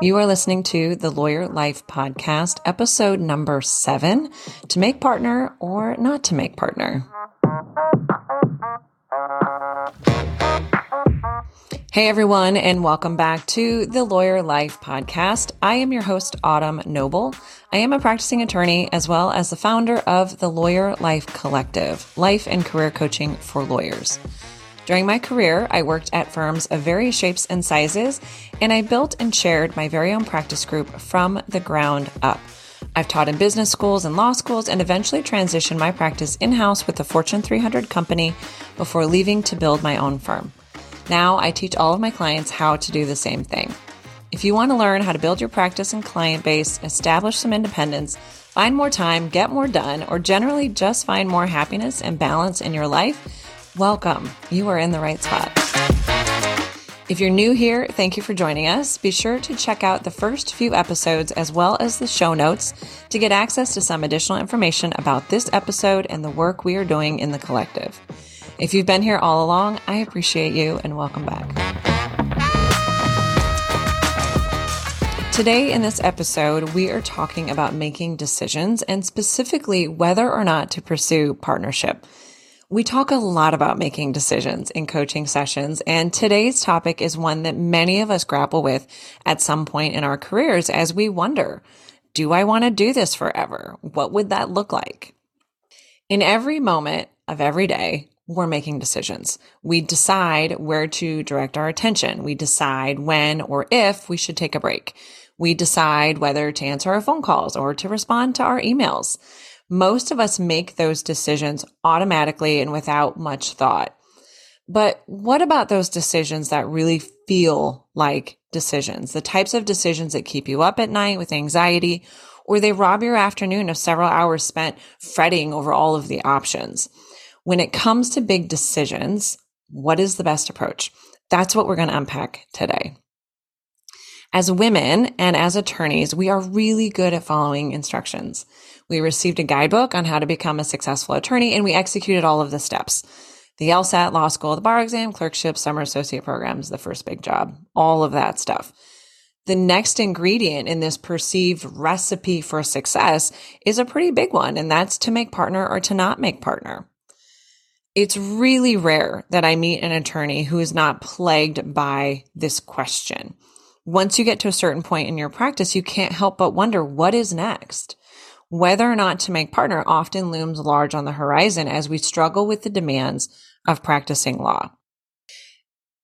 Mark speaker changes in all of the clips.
Speaker 1: You are listening to the Lawyer Life Podcast, episode number seven to make partner or not to make partner. Hey everyone, and welcome back to the Lawyer Life Podcast. I am your host, Autumn Noble. I am a practicing attorney as well as the founder of the Lawyer Life Collective, life and career coaching for lawyers. During my career, I worked at firms of various shapes and sizes, and I built and shared my very own practice group from the ground up. I've taught in business schools and law schools and eventually transitioned my practice in house with a Fortune 300 company before leaving to build my own firm. Now I teach all of my clients how to do the same thing. If you want to learn how to build your practice and client base, establish some independence, find more time, get more done, or generally just find more happiness and balance in your life, welcome. You are in the right spot. If you're new here, thank you for joining us. Be sure to check out the first few episodes as well as the show notes to get access to some additional information about this episode and the work we are doing in the collective. If you've been here all along, I appreciate you and welcome back. Today, in this episode, we are talking about making decisions and specifically whether or not to pursue partnership. We talk a lot about making decisions in coaching sessions, and today's topic is one that many of us grapple with at some point in our careers as we wonder, do I want to do this forever? What would that look like? In every moment of every day, we're making decisions. We decide where to direct our attention. We decide when or if we should take a break. We decide whether to answer our phone calls or to respond to our emails. Most of us make those decisions automatically and without much thought. But what about those decisions that really feel like decisions? The types of decisions that keep you up at night with anxiety, or they rob your afternoon of several hours spent fretting over all of the options. When it comes to big decisions, what is the best approach? That's what we're going to unpack today. As women and as attorneys, we are really good at following instructions. We received a guidebook on how to become a successful attorney and we executed all of the steps. The LSAT, law school, the bar exam, clerkship, summer associate programs, the first big job, all of that stuff. The next ingredient in this perceived recipe for success is a pretty big one, and that's to make partner or to not make partner. It's really rare that I meet an attorney who is not plagued by this question. Once you get to a certain point in your practice, you can't help but wonder what is next. Whether or not to make partner often looms large on the horizon as we struggle with the demands of practicing law.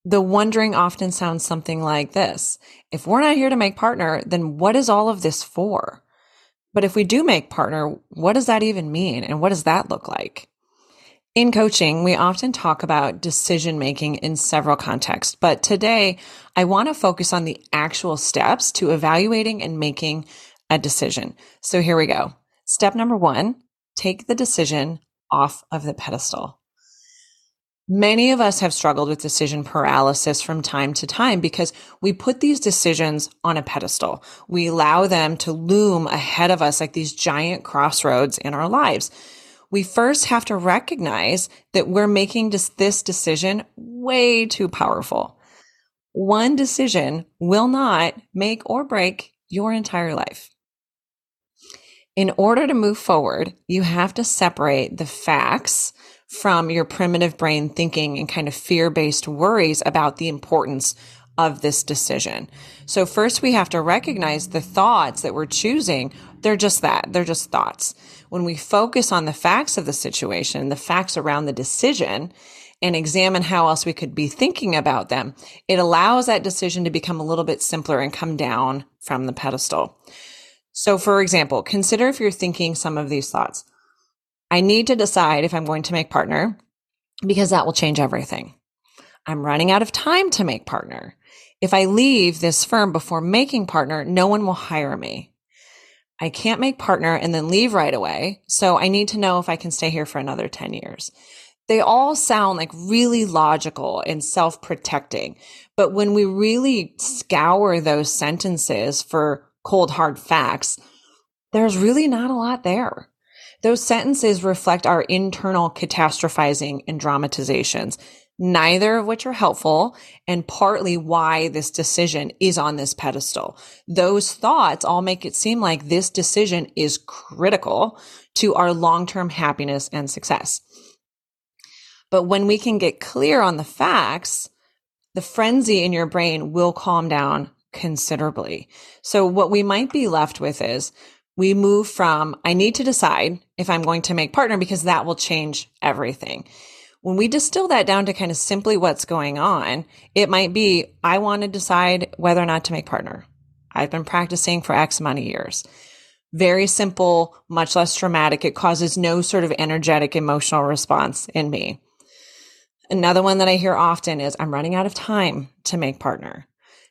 Speaker 1: The wondering often sounds something like this. If we're not here to make partner, then what is all of this for? But if we do make partner, what does that even mean? And what does that look like? In coaching, we often talk about decision making in several contexts, but today I want to focus on the actual steps to evaluating and making a decision. So here we go. Step number one, take the decision off of the pedestal. Many of us have struggled with decision paralysis from time to time because we put these decisions on a pedestal. We allow them to loom ahead of us like these giant crossroads in our lives we first have to recognize that we're making this decision way too powerful. One decision will not make or break your entire life. In order to move forward, you have to separate the facts from your primitive brain thinking and kind of fear based worries about the importance of this decision. So first we have to recognize the thoughts that we're choosing. They're just that. They're just thoughts. When we focus on the facts of the situation, the facts around the decision, and examine how else we could be thinking about them, it allows that decision to become a little bit simpler and come down from the pedestal. So, for example, consider if you're thinking some of these thoughts. I need to decide if I'm going to make partner because that will change everything. I'm running out of time to make partner. If I leave this firm before making partner, no one will hire me. I can't make partner and then leave right away. So I need to know if I can stay here for another 10 years. They all sound like really logical and self protecting. But when we really scour those sentences for cold, hard facts, there's really not a lot there. Those sentences reflect our internal catastrophizing and dramatizations. neither of which are helpful and partly why this decision is on this pedestal. Those thoughts all make it seem like this decision is critical to our long-term happiness and success. But when we can get clear on the facts, the frenzy in your brain will calm down considerably. So what we might be left with is we move from, I need to decide if I'm going to make partner because that will change everything. When we distill that down to kind of simply what's going on, it might be, I want to decide whether or not to make partner. I've been practicing for X amount of years. Very simple, much less dramatic. It causes no sort of energetic emotional response in me. Another one that I hear often is I'm running out of time to make partner.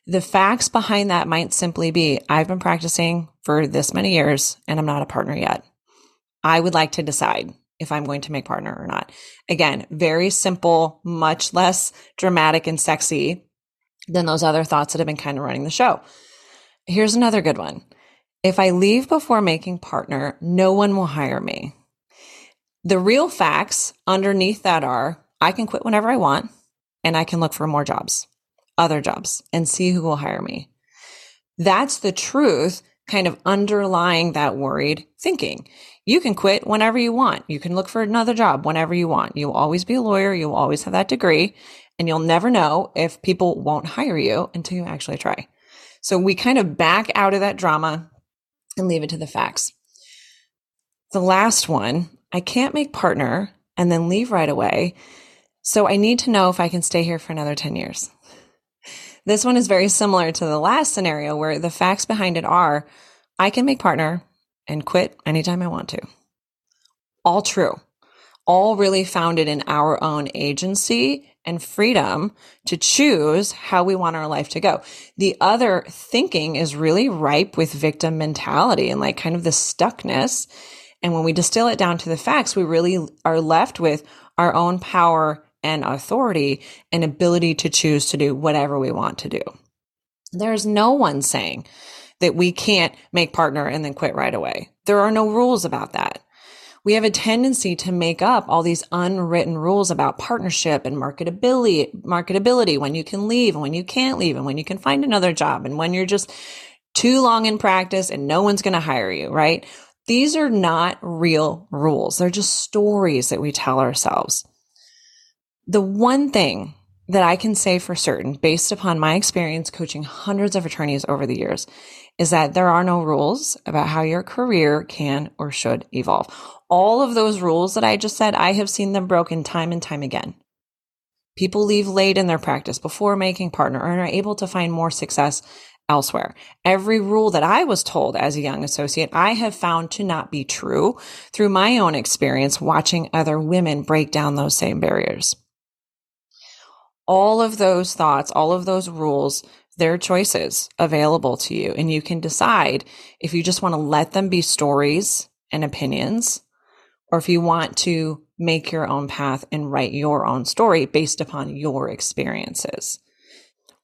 Speaker 1: The facts behind that might simply be I've been practicing for this many years and I'm not a partner yet. I would like to decide if I'm going to make partner or not. Again, very simple, much less dramatic and sexy than those other thoughts that have been kind of running the show. Here's another good one. If I leave before making partner, no one will hire me. The real facts underneath that are I can quit whenever I want and I can look for more jobs other jobs and see who will hire me. That's the truth kind of underlying that worried thinking. You can quit whenever you want. You can look for another job whenever you want. You'll always be a lawyer. You'll always have that degree and you'll never know if people won't hire you until you actually try. So we kind of back out of that drama and leave it to the facts. The last one, I can't make partner and then leave right away. So I need to know if I can stay here for another 10 years. This one is very similar to the last scenario where the facts behind it are I can make partner and quit anytime I want to. All true. All really founded in our own agency and freedom to choose how we want our life to go. The other thinking is really ripe with victim mentality and like kind of the stuckness. And when we distill it down to the facts, we really are left with our own power and authority and ability to choose to do whatever we want to do. There's no one saying that we can't make partner and then quit right away. There are no rules about that. We have a tendency to make up all these unwritten rules about partnership and marketability, marketability, when you can leave and when you can't leave and when you can find another job and when you're just too long in practice and no one's going to hire you, right? These are not real rules. They're just stories that we tell ourselves. The one thing that I can say for certain, based upon my experience coaching hundreds of attorneys over the years, is that there are no rules about how your career can or should evolve. All of those rules that I just said, I have seen them broken time and time again. People leave late in their practice before making partner and are able to find more success elsewhere. Every rule that I was told as a young associate, I have found to not be true through my own experience watching other women break down those same barriers all of those thoughts, all of those rules, there are choices available to you. And you can decide if you just want to let them be stories and opinions, or if you want to make your own path and write your own story based upon your experiences.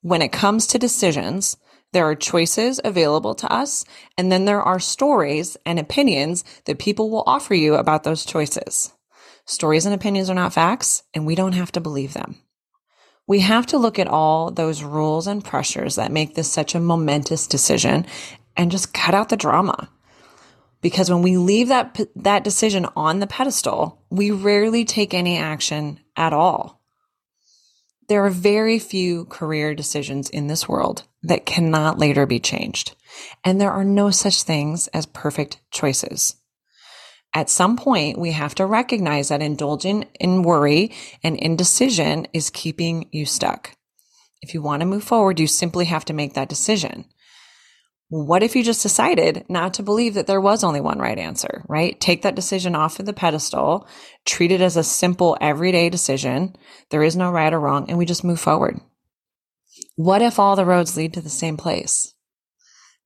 Speaker 1: When it comes to decisions, there are choices available to us, and then there are stories and opinions that people will offer you about those choices. Stories and opinions are not facts, and we don't have to believe them we have to look at all those rules and pressures that make this such a momentous decision and just cut out the drama. Because when we leave that, that decision on the pedestal, we rarely take any action at all. There are very few career decisions in this world that cannot later be changed. And there are no such things as perfect choices at some point, we have to recognize that indulging in worry and indecision is keeping you stuck. If you want to move forward, you simply have to make that decision. What if you just decided not to believe that there was only one right answer, right? Take that decision off of the pedestal, treat it as a simple everyday decision. There is no right or wrong, and we just move forward. What if all the roads lead to the same place?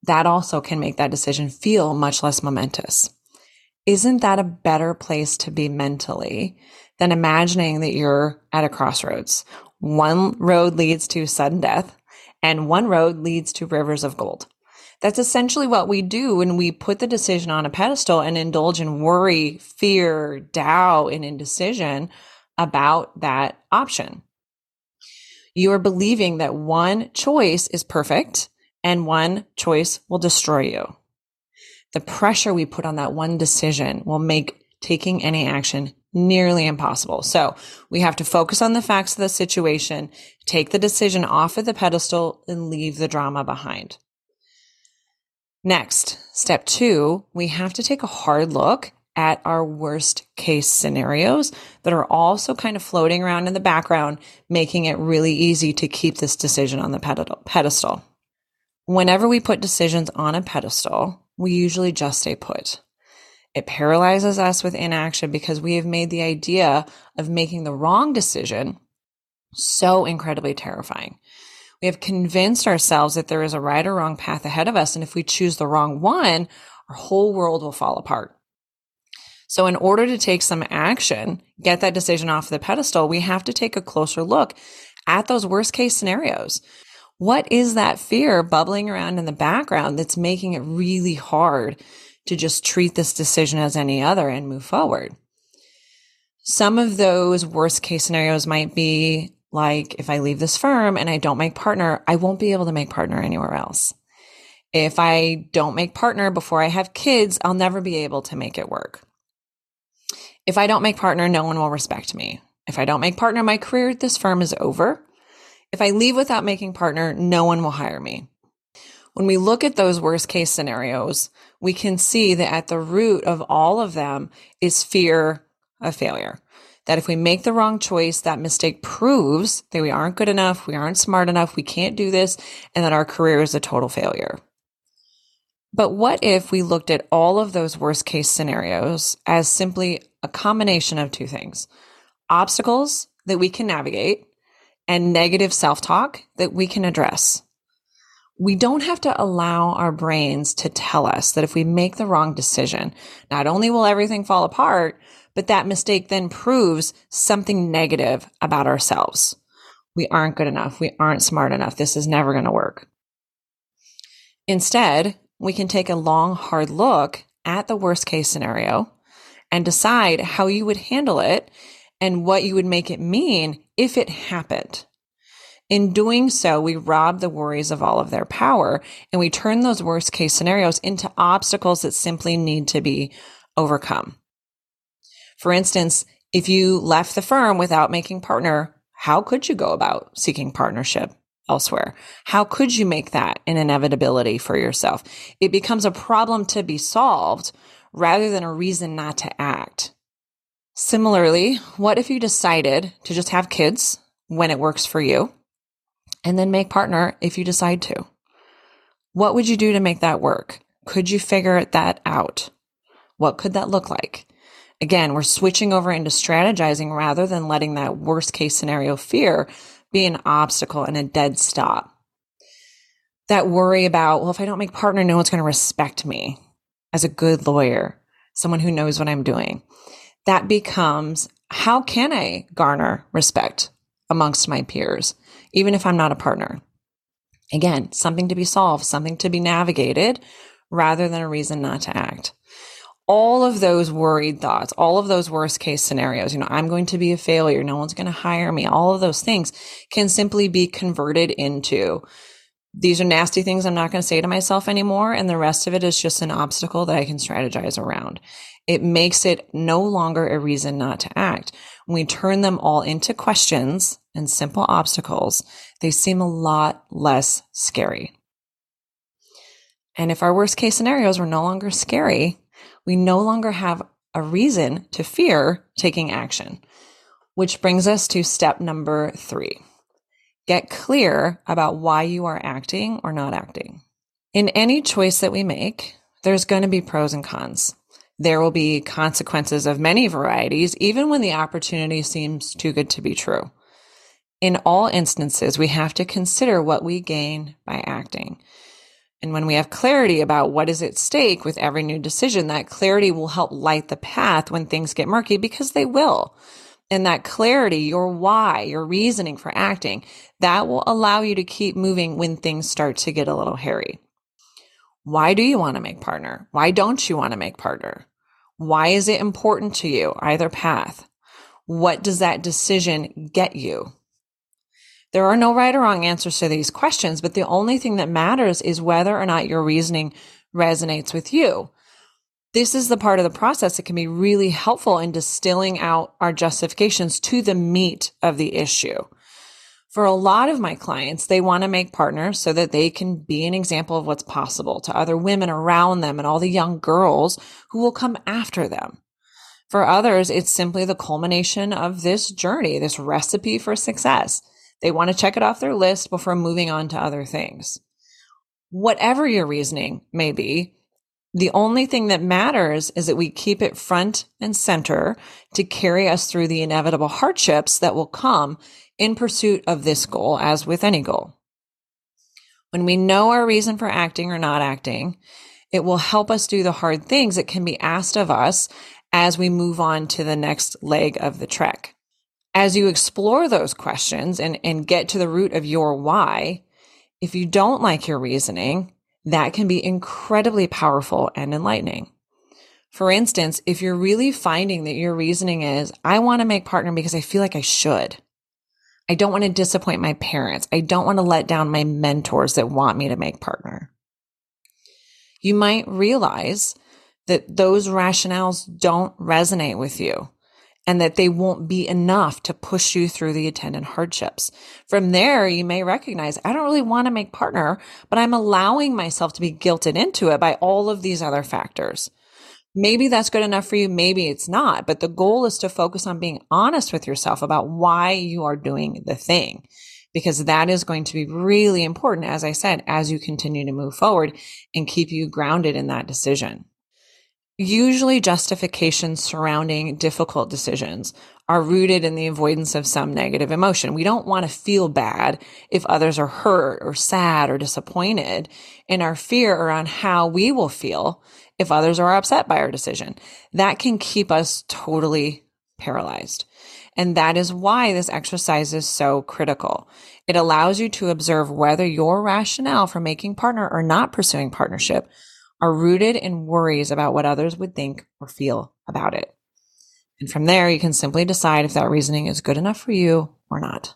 Speaker 1: That also can make that decision feel much less momentous isn't that a better place to be mentally than imagining that you're at a crossroads? One road leads to sudden death and one road leads to rivers of gold. That's essentially what we do when we put the decision on a pedestal and indulge in worry, fear, doubt, and indecision about that option. You are believing that one choice is perfect and one choice will destroy you. The pressure we put on that one decision will make taking any action nearly impossible. So we have to focus on the facts of the situation, take the decision off of the pedestal and leave the drama behind. Next, step two, we have to take a hard look at our worst case scenarios that are also kind of floating around in the background, making it really easy to keep this decision on the pedestal. Whenever we put decisions on a pedestal, we usually just stay put. It paralyzes us with inaction because we have made the idea of making the wrong decision so incredibly terrifying. We have convinced ourselves that there is a right or wrong path ahead of us. And if we choose the wrong one, our whole world will fall apart. So, in order to take some action, get that decision off the pedestal, we have to take a closer look at those worst case scenarios. What is that fear bubbling around in the background that's making it really hard to just treat this decision as any other and move forward? Some of those worst case scenarios might be like if I leave this firm and I don't make partner, I won't be able to make partner anywhere else. If I don't make partner before I have kids, I'll never be able to make it work. If I don't make partner, no one will respect me. If I don't make partner, my career at this firm is over. If I leave without making partner, no one will hire me. When we look at those worst case scenarios, we can see that at the root of all of them is fear of failure that if we make the wrong choice, that mistake proves that we aren't good enough, we aren't smart enough, we can't do this, and that our career is a total failure. But what if we looked at all of those worst case scenarios as simply a combination of two things obstacles that we can navigate and negative self talk that we can address? We don't have to allow our brains to tell us that if we make the wrong decision, not only will everything fall apart, but that mistake then proves something negative about ourselves. We aren't good enough. We aren't smart enough. This is never going to work. Instead, we can take a long, hard look at the worst case scenario and decide how you would handle it and what you would make it mean if it happened. In doing so, we rob the worries of all of their power and we turn those worst case scenarios into obstacles that simply need to be overcome. For instance, if you left the firm without making partner, how could you go about seeking partnership elsewhere? How could you make that an inevitability for yourself? It becomes a problem to be solved rather than a reason not to act. Similarly, what if you decided to just have kids when it works for you and then make partner if you decide to? What would you do to make that work? Could you figure that out? What could that look like? Again, we're switching over into strategizing rather than letting that worst case scenario fear be an obstacle and a dead stop. That worry about, well, if I don't make partner, no one's going to respect me as a good lawyer, someone who knows what I'm doing. That becomes, how can I garner respect amongst my peers, even if I'm not a partner? Again, something to be solved, something to be navigated rather than a reason not to act all of those worried thoughts, all of those worst case scenarios, you know, I'm going to be a failure. No one's going to hire me. All of those things can simply be converted into these are nasty things I'm not going to say to myself anymore. And the rest of it is just an obstacle that I can strategize around. It makes it no longer a reason not to act. When we turn them all into questions and simple obstacles, they seem a lot less scary. And if our worst case scenarios were no longer scary, we no longer have a reason to fear taking action. Which brings us to step number three get clear about why you are acting or not acting. In any choice that we make, there's going to be pros and cons. There will be consequences of many varieties, even when the opportunity seems too good to be true. In all instances, we have to consider what we gain by acting. And when we have clarity about what is at stake with every new decision, that clarity will help light the path when things get murky because they will. And that clarity, your why, your reasoning for acting, that will allow you to keep moving when things start to get a little hairy. Why do you want to make partner? Why don't you want to make partner? Why is it important to you, either path? What does that decision get you? There are no right or wrong answers to these questions, but the only thing that matters is whether or not your reasoning resonates with you. This is the part of the process that can be really helpful in distilling out our justifications to the meat of the issue. For a lot of my clients, they want to make partners so that they can be an example of what's possible to other women around them and all the young girls who will come after them. For others, it's simply the culmination of this journey, this recipe for success. They want to check it off their list before moving on to other things. Whatever your reasoning may be, the only thing that matters is that we keep it front and center to carry us through the inevitable hardships that will come in pursuit of this goal, as with any goal. When we know our reason for acting or not acting, it will help us do the hard things that can be asked of us as we move on to the next leg of the trek. As you explore those questions and, and get to the root of your why, if you don't like your reasoning, that can be incredibly powerful and enlightening. For instance, if you're really finding that your reasoning is, I want to make partner because I feel like I should. I don't want to disappoint my parents. I don't want to let down my mentors that want me to make partner. You might realize that those rationales don't resonate with you and that they won't be enough to push you through the attendant hardships. From there, you may recognize, I don't really want to make partner, but I'm allowing myself to be guilted into it by all of these other factors. Maybe that's good enough for you. Maybe it's not, but the goal is to focus on being honest with yourself about why you are doing the thing. Because that is going to be really important, as I said, as you continue to move forward and keep you grounded in that decision. Usually justifications surrounding difficult decisions are rooted in the avoidance of some negative emotion. We don't want to feel bad if others are hurt or sad or disappointed in our fear around how we will feel if others are upset by our decision. That can keep us totally paralyzed. And that is why this exercise is so critical. It allows you to observe whether your rationale for making partner or not pursuing partnership are rooted in worries about what others would think or feel about it. And from there, you can simply decide if that reasoning is good enough for you or not.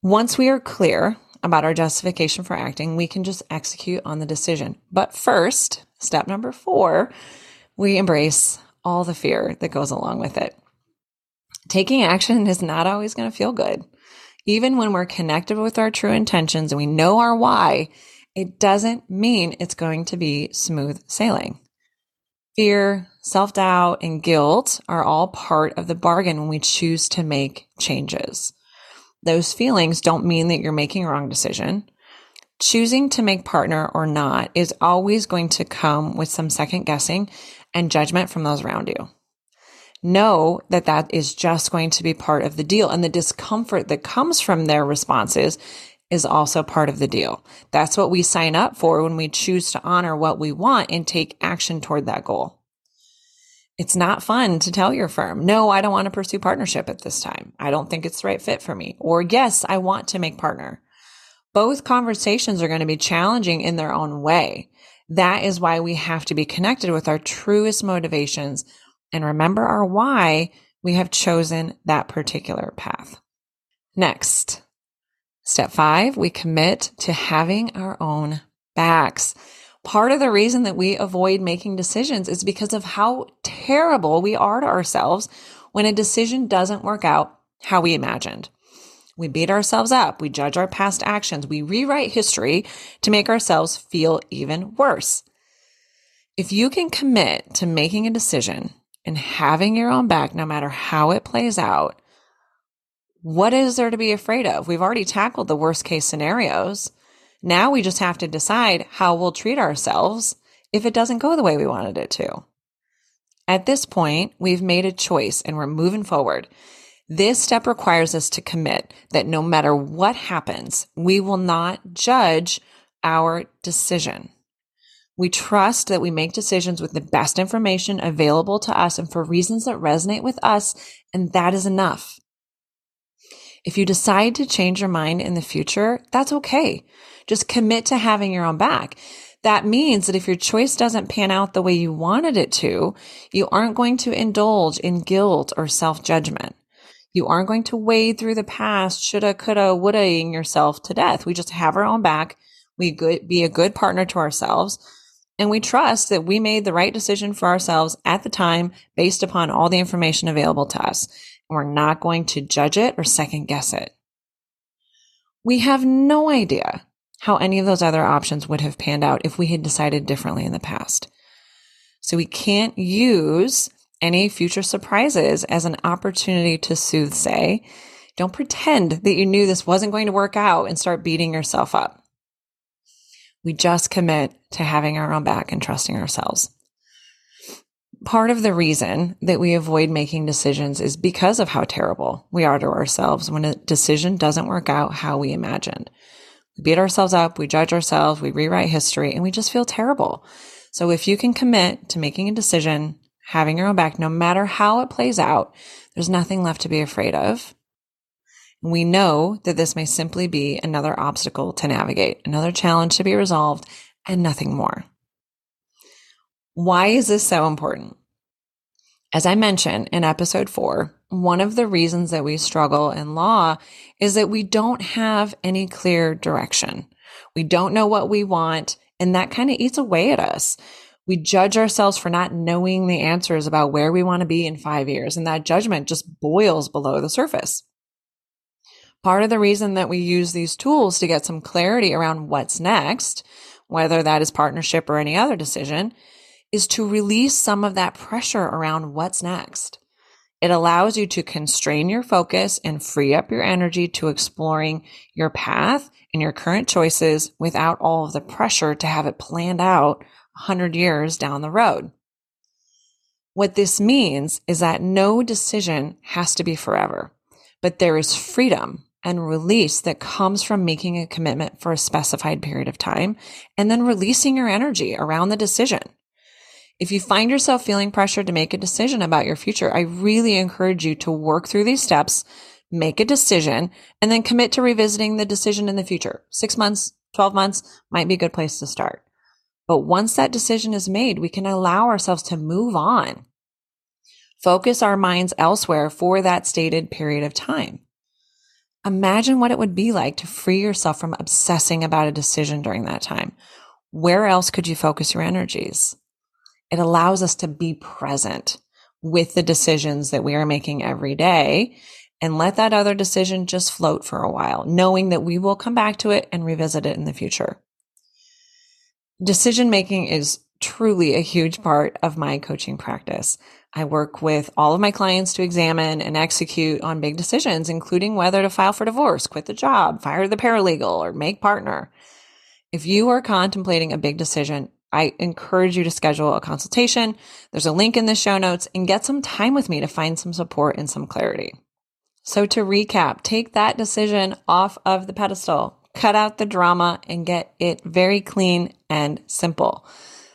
Speaker 1: Once we are clear about our justification for acting, we can just execute on the decision. But first, step number four, we embrace all the fear that goes along with it. Taking action is not always going to feel good. Even when we're connected with our true intentions and we know our why, it doesn't mean it's going to be smooth sailing. Fear, self doubt, and guilt are all part of the bargain when we choose to make changes. Those feelings don't mean that you're making a wrong decision. Choosing to make partner or not is always going to come with some second guessing and judgment from those around you. Know that that is just going to be part of the deal and the discomfort that comes from their responses is also part of the deal. That's what we sign up for when we choose to honor what we want and take action toward that goal. It's not fun to tell your firm, no, I don't want to pursue partnership at this time. I don't think it's the right fit for me. Or yes, I want to make partner. Both conversations are going to be challenging in their own way. That is why we have to be connected with our truest motivations and remember our why we have chosen that particular path. Next, Step five, we commit to having our own backs. Part of the reason that we avoid making decisions is because of how terrible we are to ourselves when a decision doesn't work out how we imagined. We beat ourselves up. We judge our past actions. We rewrite history to make ourselves feel even worse. If you can commit to making a decision and having your own back, no matter how it plays out, what is there to be afraid of? We've already tackled the worst case scenarios. Now we just have to decide how we'll treat ourselves if it doesn't go the way we wanted it to. At this point, we've made a choice and we're moving forward. This step requires us to commit that no matter what happens, we will not judge our decision. We trust that we make decisions with the best information available to us and for reasons that resonate with us, and that is enough. If you decide to change your mind in the future, that's okay. Just commit to having your own back. That means that if your choice doesn't pan out the way you wanted it to, you aren't going to indulge in guilt or self judgment. You aren't going to wade through the past, shoulda, coulda, woulda-ing yourself to death. We just have our own back. We be a good partner to ourselves. And we trust that we made the right decision for ourselves at the time based upon all the information available to us. We're not going to judge it or second guess it. We have no idea how any of those other options would have panned out if we had decided differently in the past. So we can't use any future surprises as an opportunity to soothsay. Don't pretend that you knew this wasn't going to work out and start beating yourself up. We just commit to having our own back and trusting ourselves. Part of the reason that we avoid making decisions is because of how terrible we are to ourselves when a decision doesn't work out how we imagined. We beat ourselves up, we judge ourselves, we rewrite history, and we just feel terrible. So if you can commit to making a decision, having your own back, no matter how it plays out, there's nothing left to be afraid of. We know that this may simply be another obstacle to navigate, another challenge to be resolved, and nothing more. Why is this so important? As I mentioned in episode four, one of the reasons that we struggle in law is that we don't have any clear direction. We don't know what we want, and that kind of eats away at us. We judge ourselves for not knowing the answers about where we want to be in five years, and that judgment just boils below the surface. Part of the reason that we use these tools to get some clarity around what's next, whether that is partnership or any other decision, is to release some of that pressure around what's next. It allows you to constrain your focus and free up your energy to exploring your path and your current choices without all of the pressure to have it planned out 100 years down the road. What this means is that no decision has to be forever, but there is freedom and release that comes from making a commitment for a specified period of time and then releasing your energy around the decision. If you find yourself feeling pressured to make a decision about your future, I really encourage you to work through these steps, make a decision, and then commit to revisiting the decision in the future. Six months, 12 months might be a good place to start. But once that decision is made, we can allow ourselves to move on. Focus our minds elsewhere for that stated period of time. Imagine what it would be like to free yourself from obsessing about a decision during that time. Where else could you focus your energies? It allows us to be present with the decisions that we are making every day and let that other decision just float for a while, knowing that we will come back to it and revisit it in the future. Decision making is truly a huge part of my coaching practice. I work with all of my clients to examine and execute on big decisions, including whether to file for divorce, quit the job, fire the paralegal, or make partner. If you are contemplating a big decision, I encourage you to schedule a consultation. There's a link in the show notes and get some time with me to find some support and some clarity. So to recap, take that decision off of the pedestal, cut out the drama and get it very clean and simple.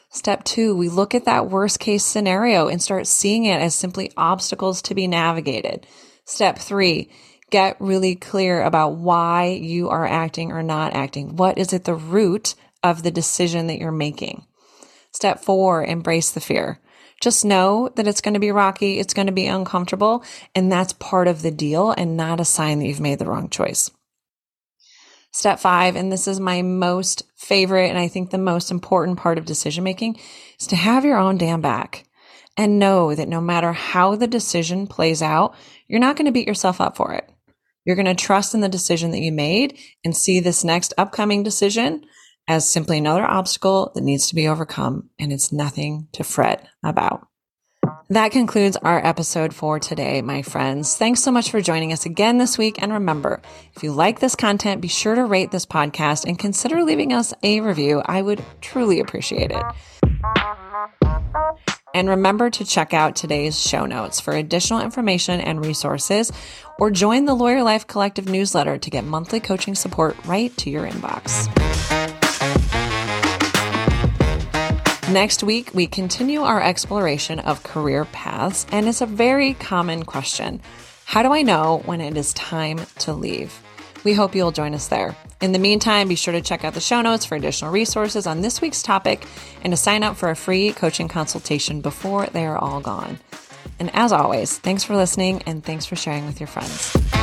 Speaker 1: Step two, we look at that worst case scenario and start seeing it as simply obstacles to be navigated. Step three, get really clear about why you are acting or not acting. What is at the root of the decision that you're making? Step four, embrace the fear. Just know that it's going to be rocky. It's going to be uncomfortable. And that's part of the deal and not a sign that you've made the wrong choice. Step five, and this is my most favorite and I think the most important part of decision making, is to have your own damn back and know that no matter how the decision plays out, you're not going to beat yourself up for it. You're going to trust in the decision that you made and see this next upcoming decision as simply another obstacle that needs to be overcome and it's nothing to fret about. That concludes our episode for today, my friends. Thanks so much for joining us again this week. And remember, if you like this content, be sure to rate this podcast and consider leaving us a review. I would truly appreciate it. And remember to check out today's show notes for additional information and resources, or join the Lawyer Life Collective newsletter to get monthly coaching support right to your inbox. Next week, we continue our exploration of career paths, and it's a very common question How do I know when it is time to leave? We hope you'll join us there. In the meantime, be sure to check out the show notes for additional resources on this week's topic and to sign up for a free coaching consultation before they are all gone. And as always, thanks for listening and thanks for sharing with your friends.